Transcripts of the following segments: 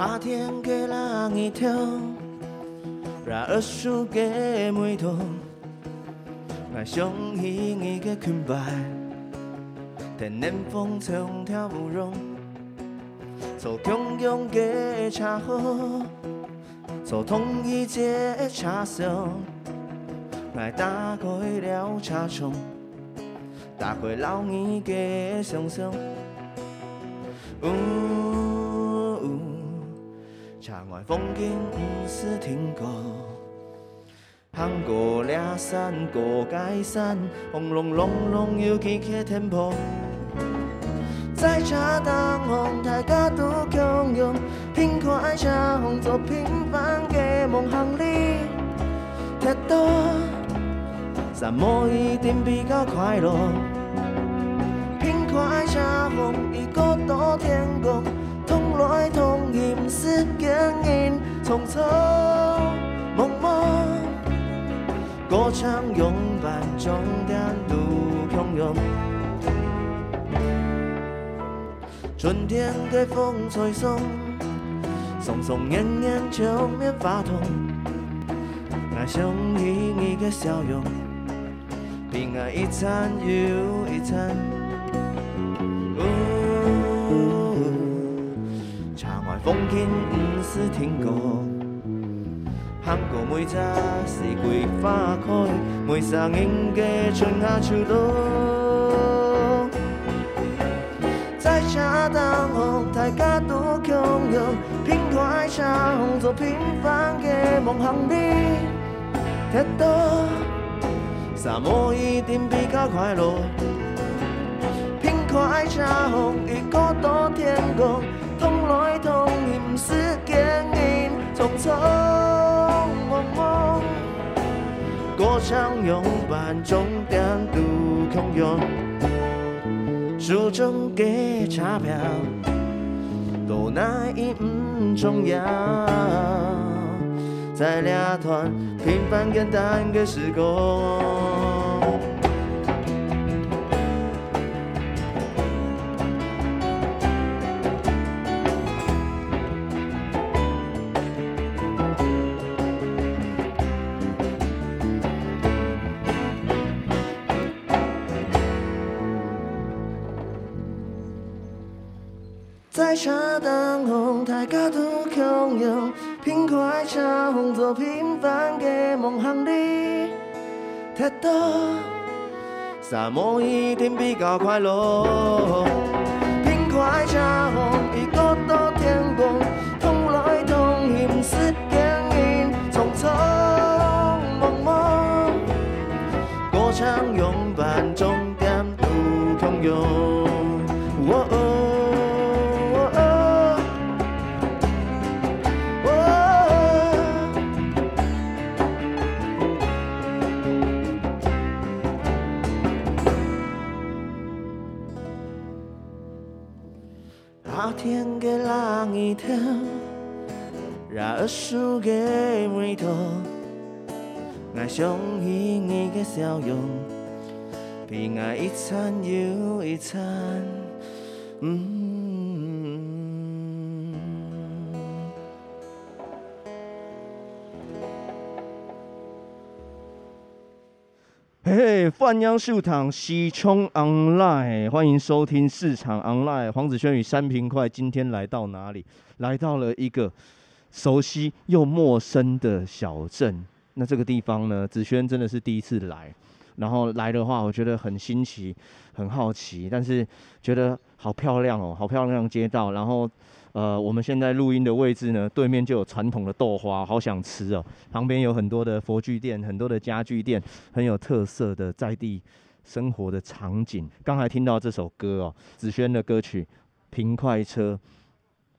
夏天给人一条，让儿时给每头，爱上一你个裙摆，天南风从跳舞容，走同样的茶河，走同一节茶香，爱打开了茶窗，打开老你的想象。墙外风景不是听过，行过俩山过界山，轰隆隆隆又起起天波。在茶当红，大家都汹涌，品快茶红做平凡的梦行里，太多，什么一定比较快乐。品快茶红，一个到天光。匆匆忙忙，歌唱拥伴中间度汹涌。春天的风吹送，怂怂黏黏就免发痛。爱上你你的笑容，平安一餐又一餐。风景不是听过，行过每只四季花开，每场应该春夏秋冬。在茶当红，大家都汹涌，品快茶红，做平凡的梦行里。太多，沙漠一定比较快乐。品快茶红，一个到天光。同来同去，不是经营匆匆忙忙，歌唱拥伴终点都汹涌，手中的茶票都奈伊不重要，在两团平凡简单的时光。在茶当红，大家都汹涌，品快茶红，做平凡的梦行里。太多，沙漠一定比较快乐。天给浪一条，让儿时给回头，爱上一你的笑容，比爱一餐又一餐。嗯。范央秀堂西冲 online，欢迎收听市场 online。黄子轩与三平快今天来到哪里？来到了一个熟悉又陌生的小镇。那这个地方呢？子轩真的是第一次来，然后来的话，我觉得很新奇，很好奇，但是觉得好漂亮哦，好漂亮街道，然后。呃，我们现在录音的位置呢，对面就有传统的豆花，好想吃哦。旁边有很多的佛具店，很多的家具店，很有特色的在地生活的场景。刚才听到这首歌哦，子轩的歌曲《平快车》，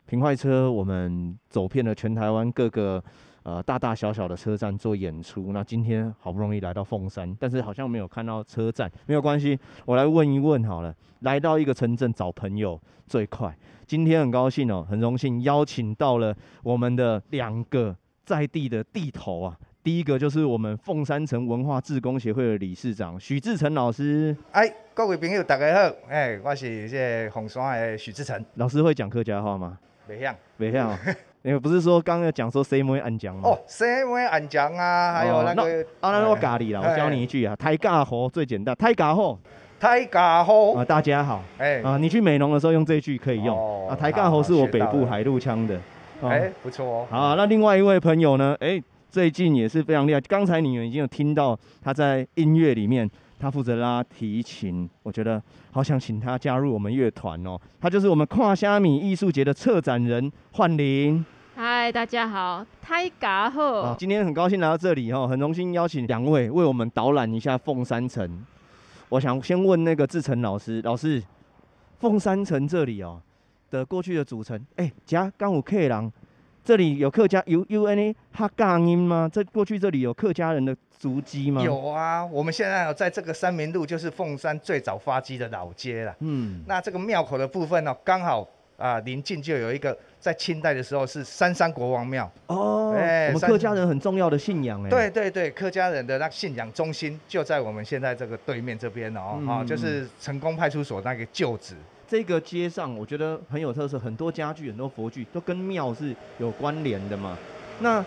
平快车，我们走遍了全台湾各个。呃，大大小小的车站做演出。那今天好不容易来到凤山，但是好像没有看到车站，没有关系，我来问一问好了。来到一个城镇找朋友最快。今天很高兴哦，很荣幸邀请到了我们的两个在地的地头啊。第一个就是我们凤山城文化志工协会的理事长许志成老师。哎，各位朋友大家好，哎，我是这凤山的许志成。老师会讲客家话吗？袂晓，袂晓。你不是说刚刚讲说谁没安讲吗？哦，谁没安讲啊？还有那个，哦、那啊，那我咖喱了，我教你一句啊，胎嘎好最简单，胎嘎好，胎嘎好啊，大家好，哎啊，你去美容的时候用这句可以用、哦、啊，胎嘎好是我北部海陆腔的，哎、哦，不错哦。好，那另外一位朋友呢？哎，最近也是非常厉害，刚才你们已经有听到他在音乐里面。他负责拉提琴，我觉得好想请他加入我们乐团哦。他就是我们跨虾米艺术节的策展人幻灵。嗨，大家好，太嘎好。今天很高兴来到这里哦，很荣幸邀请两位为我们导览一下凤山城。我想先问那个志成老师，老师，凤山城这里哦的过去的组成，哎、欸，加刚有客人，这里有客家有有 any 客家音吗？这过去这里有客家人的。足迹吗？有啊，我们现在有在这个三民路，就是凤山最早发迹的老街了。嗯，那这个庙口的部分呢，刚好啊临近就有一个，在清代的时候是三山国王庙。哦，哎，我们客家人很重要的信仰哎。对对对，客家人的那个信仰中心就在我们现在这个对面这边哦，啊、嗯，就是成功派出所那个旧址。这个街上我觉得很有特色，很多家具、很多佛具都跟庙是有关联的嘛。那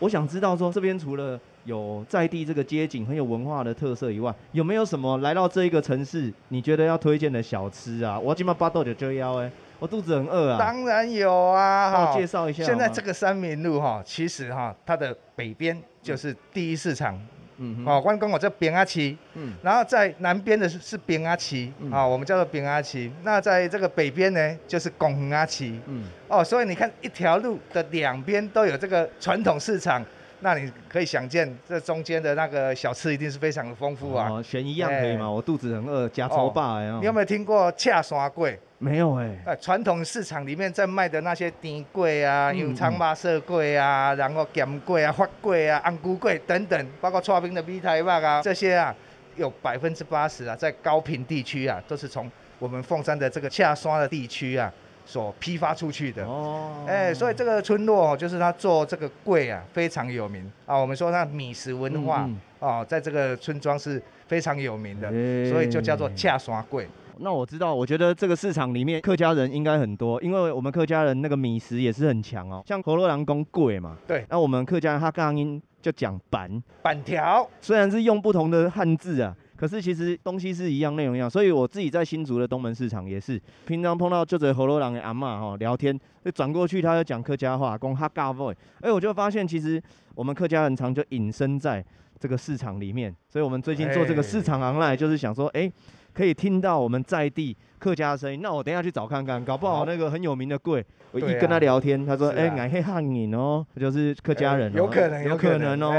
我想知道说，这边除了有在地这个街景很有文化的特色以外，有没有什么来到这一个城市你觉得要推荐的小吃啊？我今晚八豆就这样哎，我肚子很饿啊。当然有啊，帮我介绍一下。现在这个三民路哈，其实哈，它的北边就是第一市场，嗯，哦，关公我叫扁阿七，嗯，然后在南边的是是边阿七，啊，我们叫做扁阿七。那在这个北边呢，就是公园阿七，嗯，哦，所以你看一条路的两边都有这个传统市场。那你可以想见，这中间的那个小吃一定是非常的丰富啊！选一样可以吗？欸、我肚子很饿，加葱霸哎！你有没有听过恰山粿？没有哎、欸。传统市场里面在卖的那些甜粿啊、油葱麻色粿啊，然后咸粿啊、发粿啊、红龟粿等等，包括剉冰的米苔肉啊，这些啊，有百分之八十啊，在高屏地区啊，都是从我们凤山的这个下山的地区啊。所批发出去的哦，哎、欸，所以这个村落就是他做这个柜啊，非常有名啊。我们说他米食文化哦、嗯，在这个村庄是非常有名的，欸、所以就叫做恰山粿。那我知道，我觉得这个市场里面客家人应该很多，因为我们客家人那个米食也是很强哦。像河洛人讲粿嘛，对，那我们客家人他刚刚就讲板板条，虽然是用不同的汉字啊。可是其实东西是一样，内容一样，所以我自己在新竹的东门市场也是，平常碰到就着河洛人的阿嬷哈聊天，就转过去他就讲客家话，讲客家话，哎，我就发现其实我们客家人常就隐身在这个市场里面，所以我们最近做这个市场 online 就是想说，哎，可以听到我们在地客家的声音，那我等一下去找看看，搞不好那个很有名的贵，我一跟他聊天，他说，哎，俺黑汉人哦，就是客家人，有可能，有可能哦，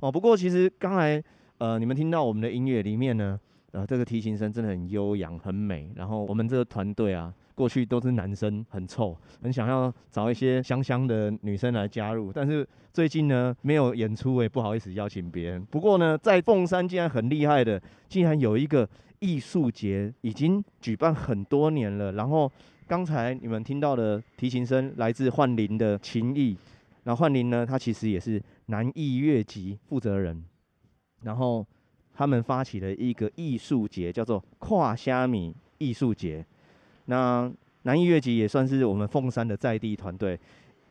哦，不过其实刚才。呃，你们听到我们的音乐里面呢，呃，这个提琴声真的很悠扬、很美。然后我们这个团队啊，过去都是男生，很臭，很想要找一些香香的女生来加入。但是最近呢，没有演出，我也不好意思邀请别人。不过呢，在凤山竟然很厉害的，竟然有一个艺术节，已经举办很多年了。然后刚才你们听到的提琴声来自焕琳的琴艺，然后焕琳呢，他其实也是南艺乐集负责人。然后他们发起了一个艺术节，叫做“跨虾米艺术节”。那南艺乐集也算是我们凤山的在地团队。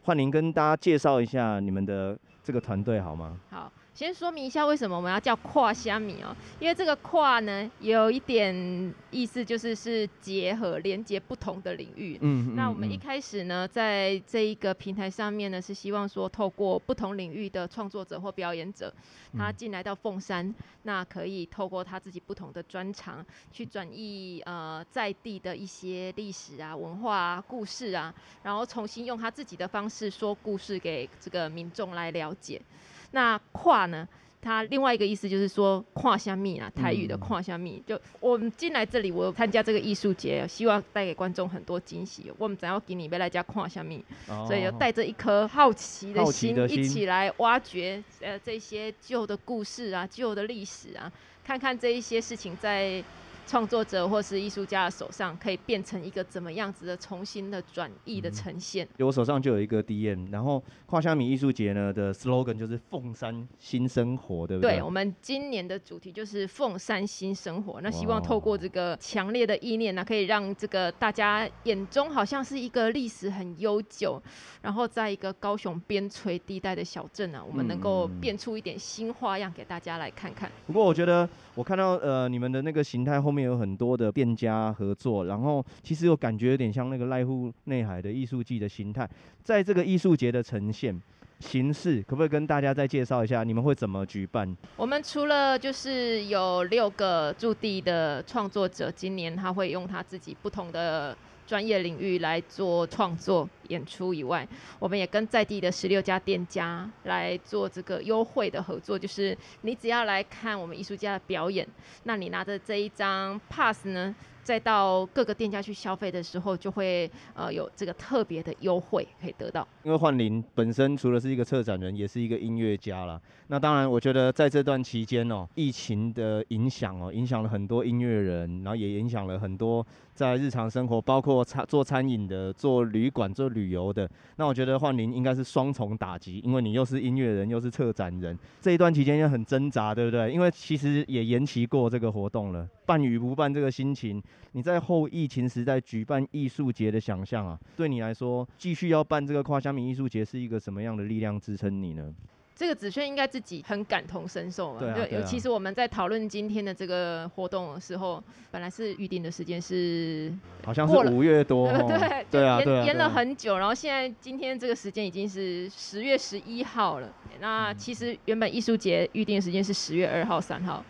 焕琳跟大家介绍一下你们的这个团队好吗？好。先说明一下为什么我们要叫跨虾米哦，因为这个跨呢有一点意思，就是是结合连接不同的领域。嗯，那我们一开始呢，在这一个平台上面呢，是希望说透过不同领域的创作者或表演者，他进来到凤山，那可以透过他自己不同的专长，去转译呃在地的一些历史啊、文化啊、故事啊，然后重新用他自己的方式说故事给这个民众来了解。那跨呢？它另外一个意思就是说跨虾米啊，台语的跨虾米。就我们进来这里，我参加这个艺术节，希望带给观众很多惊喜。我们想要给你们来家跨虾米，所以就带着一颗好奇的心，一起来挖掘呃这些旧的故事啊、旧的历史啊，看看这一些事情在创作者或是艺术家的手上，可以变成一个怎么样子的重新的转译的呈现。嗯、我手上就有一个 DM，然后跨虾米艺术节呢的 slogan 就是凤山新生活，对不对？对，我们今年的主题就是凤山新生活。那希望透过这个强烈的意念呢，可以让这个大家眼中好像是一个历史很悠久，然后在一个高雄边陲地带的小镇啊，我们能够变出一点新花样给大家来看看。不过我觉得我看到呃你们的那个形态后面。面有很多的店家合作，然后其实我感觉有点像那个濑户内海的艺术季的形态，在这个艺术节的呈现形式，可不可以跟大家再介绍一下？你们会怎么举办？我们除了就是有六个驻地的创作者，今年他会用他自己不同的。专业领域来做创作演出以外，我们也跟在地的十六家店家来做这个优惠的合作，就是你只要来看我们艺术家的表演，那你拿着这一张 pass 呢，再到各个店家去消费的时候，就会呃有这个特别的优惠可以得到。因为焕琳本身除了是一个策展人，也是一个音乐家啦。那当然，我觉得在这段期间哦，疫情的影响哦，影响了很多音乐人，然后也影响了很多在日常生活，包括餐做餐饮的、做旅馆、做旅游的。那我觉得换您应该是双重打击，因为你又是音乐人，又是策展人，这一段期间也很挣扎，对不对？因为其实也延期过这个活动了，办与不办这个心情。你在后疫情时代举办艺术节的想象啊，对你来说，继续要办这个跨虾米艺术节是一个什么样的力量支撑你呢？这个子轩应该自己很感同身受嘛。对，对，尤其是我们在讨论今天的这个活动的时候，本来是预定的时间是 好像是五月多，对对啊，延延了很久，然后现在今天这个时间已经是十月十一号了。那其实原本艺术节预定的时间是十月二号、三号。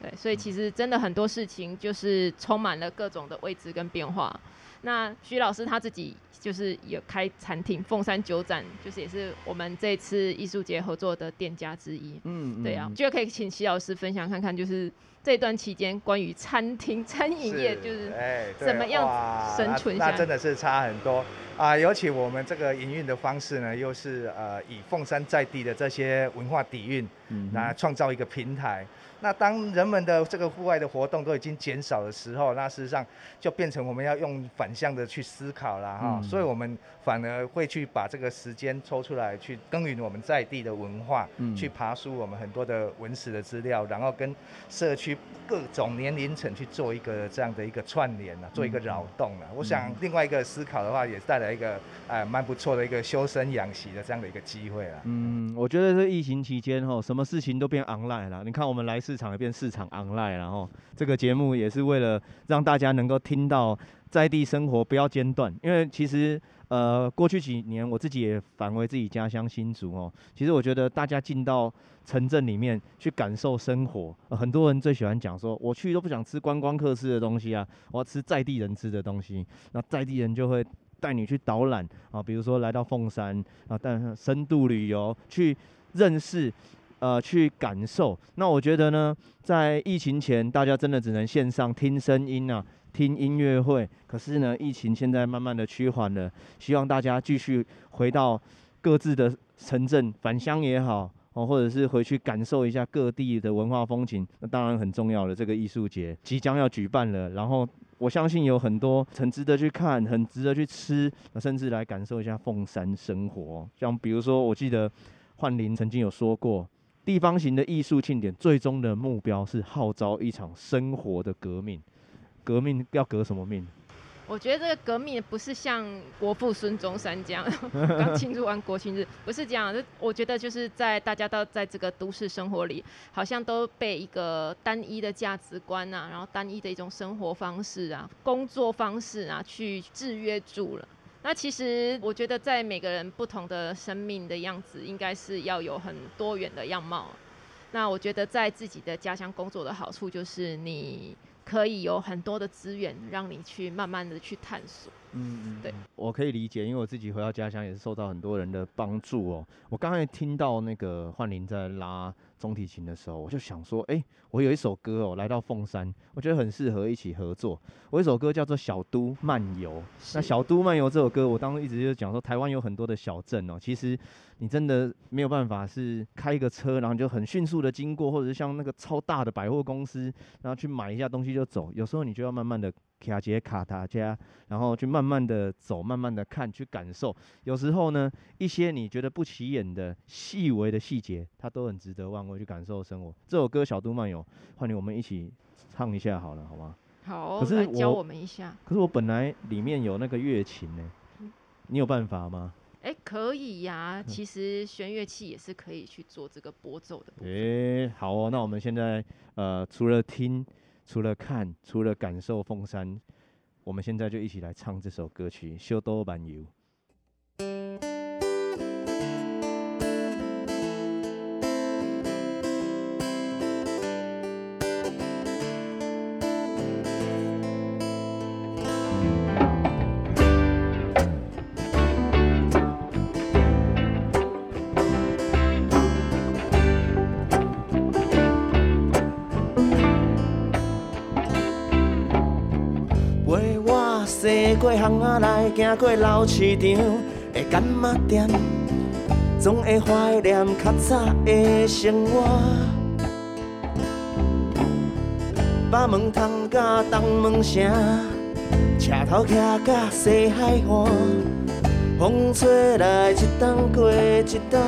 对，所以其实真的很多事情就是充满了各种的未知跟变化。那徐老师他自己就是有开餐厅凤山酒展，就是也是我们这次艺术节合作的店家之一。嗯，对啊，就可以请徐老师分享看看，就是这段期间关于餐厅餐饮业就是怎么样生存下来。那真的是差很多啊！尤其我们这个营运的方式呢，又是呃以凤山在地的这些文化底蕴，嗯，来创造一个平台。那当人们的这个户外的活动都已经减少的时候，那事实上就变成我们要用反向的去思考了哈。嗯、所以我们反而会去把这个时间抽出来，去耕耘我们在地的文化，嗯、去爬书我们很多的文史的资料，然后跟社区各种年龄层去做一个这样的一个串联啊，做一个扰动啊。嗯、我想另外一个思考的话，也带来一个哎蛮不错的一个修身养息的这样的一个机会啊。嗯，我觉得这疫情期间哈，什么事情都变 online 了。你看我们来。市场也变市场 online，然后这个节目也是为了让大家能够听到在地生活不要间断，因为其实呃过去几年我自己也返回自己家乡新竹哦，其实我觉得大家进到城镇里面去感受生活，很多人最喜欢讲说我去都不想吃观光客吃的东西啊，我要吃在地人吃的东西，那在地人就会带你去导览啊，比如说来到凤山啊，带深度旅游去认识。呃，去感受。那我觉得呢，在疫情前，大家真的只能线上听声音啊，听音乐会。可是呢，疫情现在慢慢的趋缓了，希望大家继续回到各自的城镇返乡也好，哦，或者是回去感受一下各地的文化风情。那当然很重要的这个艺术节即将要举办了，然后我相信有很多很值得去看，很值得去吃，甚至来感受一下凤山生活。像比如说，我记得焕林曾经有说过。地方型的艺术庆典，最终的目标是号召一场生活的革命。革命要革什么命？我觉得这个革命不是像国父孙中山这样 刚庆祝完国庆日，不是这样。我觉得就是在大家都在这个都市生活里，好像都被一个单一的价值观啊，然后单一的一种生活方式啊、工作方式啊，去制约住了。那其实我觉得，在每个人不同的生命的样子，应该是要有很多元的样貌。那我觉得，在自己的家乡工作的好处，就是你可以有很多的资源，让你去慢慢的去探索。嗯嗯，对，我可以理解，因为我自己回到家乡也是受到很多人的帮助哦。我刚才听到那个焕林在拉中提琴的时候，我就想说，哎、欸，我有一首歌哦，来到凤山，我觉得很适合一起合作。我有一首歌叫做《小都漫游》，那《小都漫游》这首歌，我当时一直就讲说，台湾有很多的小镇哦，其实你真的没有办法是开一个车，然后就很迅速的经过，或者是像那个超大的百货公司，然后去买一下东西就走。有时候你就要慢慢的卡杰卡塔加，然后去慢慢的走，慢慢的看，去感受。有时候呢，一些你觉得不起眼的细微的细节，它都很值得忘。我去感受生活。这首歌《小度漫游》，换你我们一起唱一下好了，好吗？好。可是我教我们一下。可是我本来里面有那个乐琴呢，你有办法吗？哎、欸，可以呀、啊。其实弦乐器也是可以去做这个拨奏的。哎、欸，好哦。那我们现在呃，除了听，除了看，除了感受凤山，我们现在就一起来唱这首歌曲《小都漫游》。过巷仔内，行过老市场的柑仔店，总会怀念较早的生活。北门通甲东门城，车头徛甲西海岸，风吹来一冬过一冬。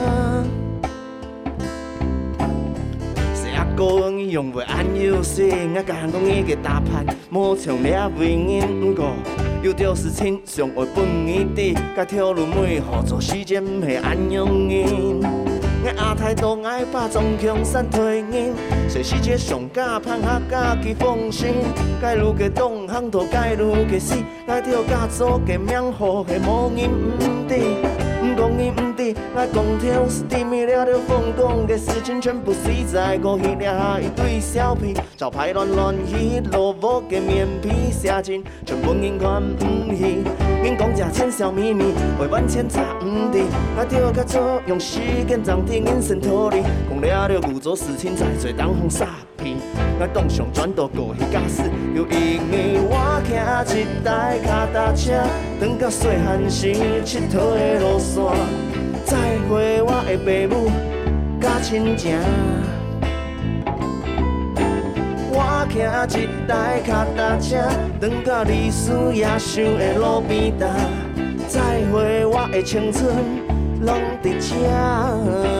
谁啊讲用袂安有心，我讲讲伊个大盘，莫从了为因果。又着事情上会分一地，甲跳入梅雨做时间唔系安样因。我阿太都爱把总强山推因，谁世界上加攀下加去放心，该如个动行都该如个死，该跳加做个命好个无人唔对。唔讲伊唔知，我讲跳是地面了了疯狂的事情，全部死在过去留下一堆小屁，招牌乱乱去，落寞的面皮写尽，全部人看唔起。因讲这钱小秘密，会万千查唔得，我着较做用时间暂停眼神脱离，讲了了故作事情在做当红傻逼。我当上转到过去假死，又因为我骑一台脚踏车，转到细汉时佚佗的路线，再会我的父母甲亲情。我骑一台脚踏车，转到历史野树的路边搭，再会我的青春拢伫这。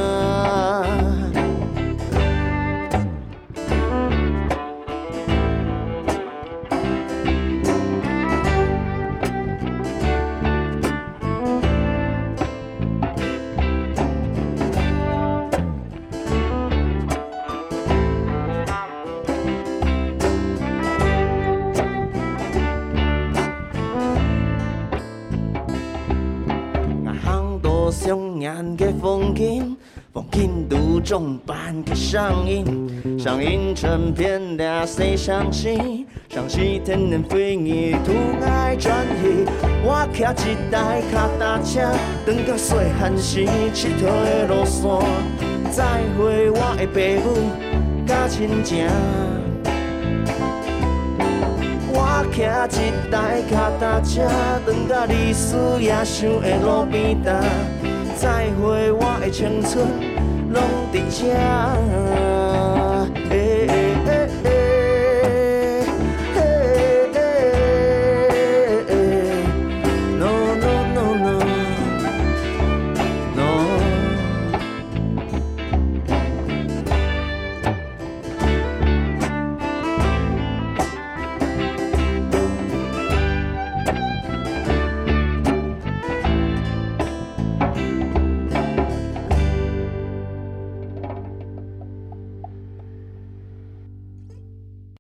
风景，风景都中办个上映，上映成片的谁相信？相信天南飞你图爱转移。我骑一台脚踏车，等到细汉时佚佗的路线，再会我的爸母甲亲情。骑一台脚踏车，等到历史野想的路边搭。再会，我的青春拢伫这。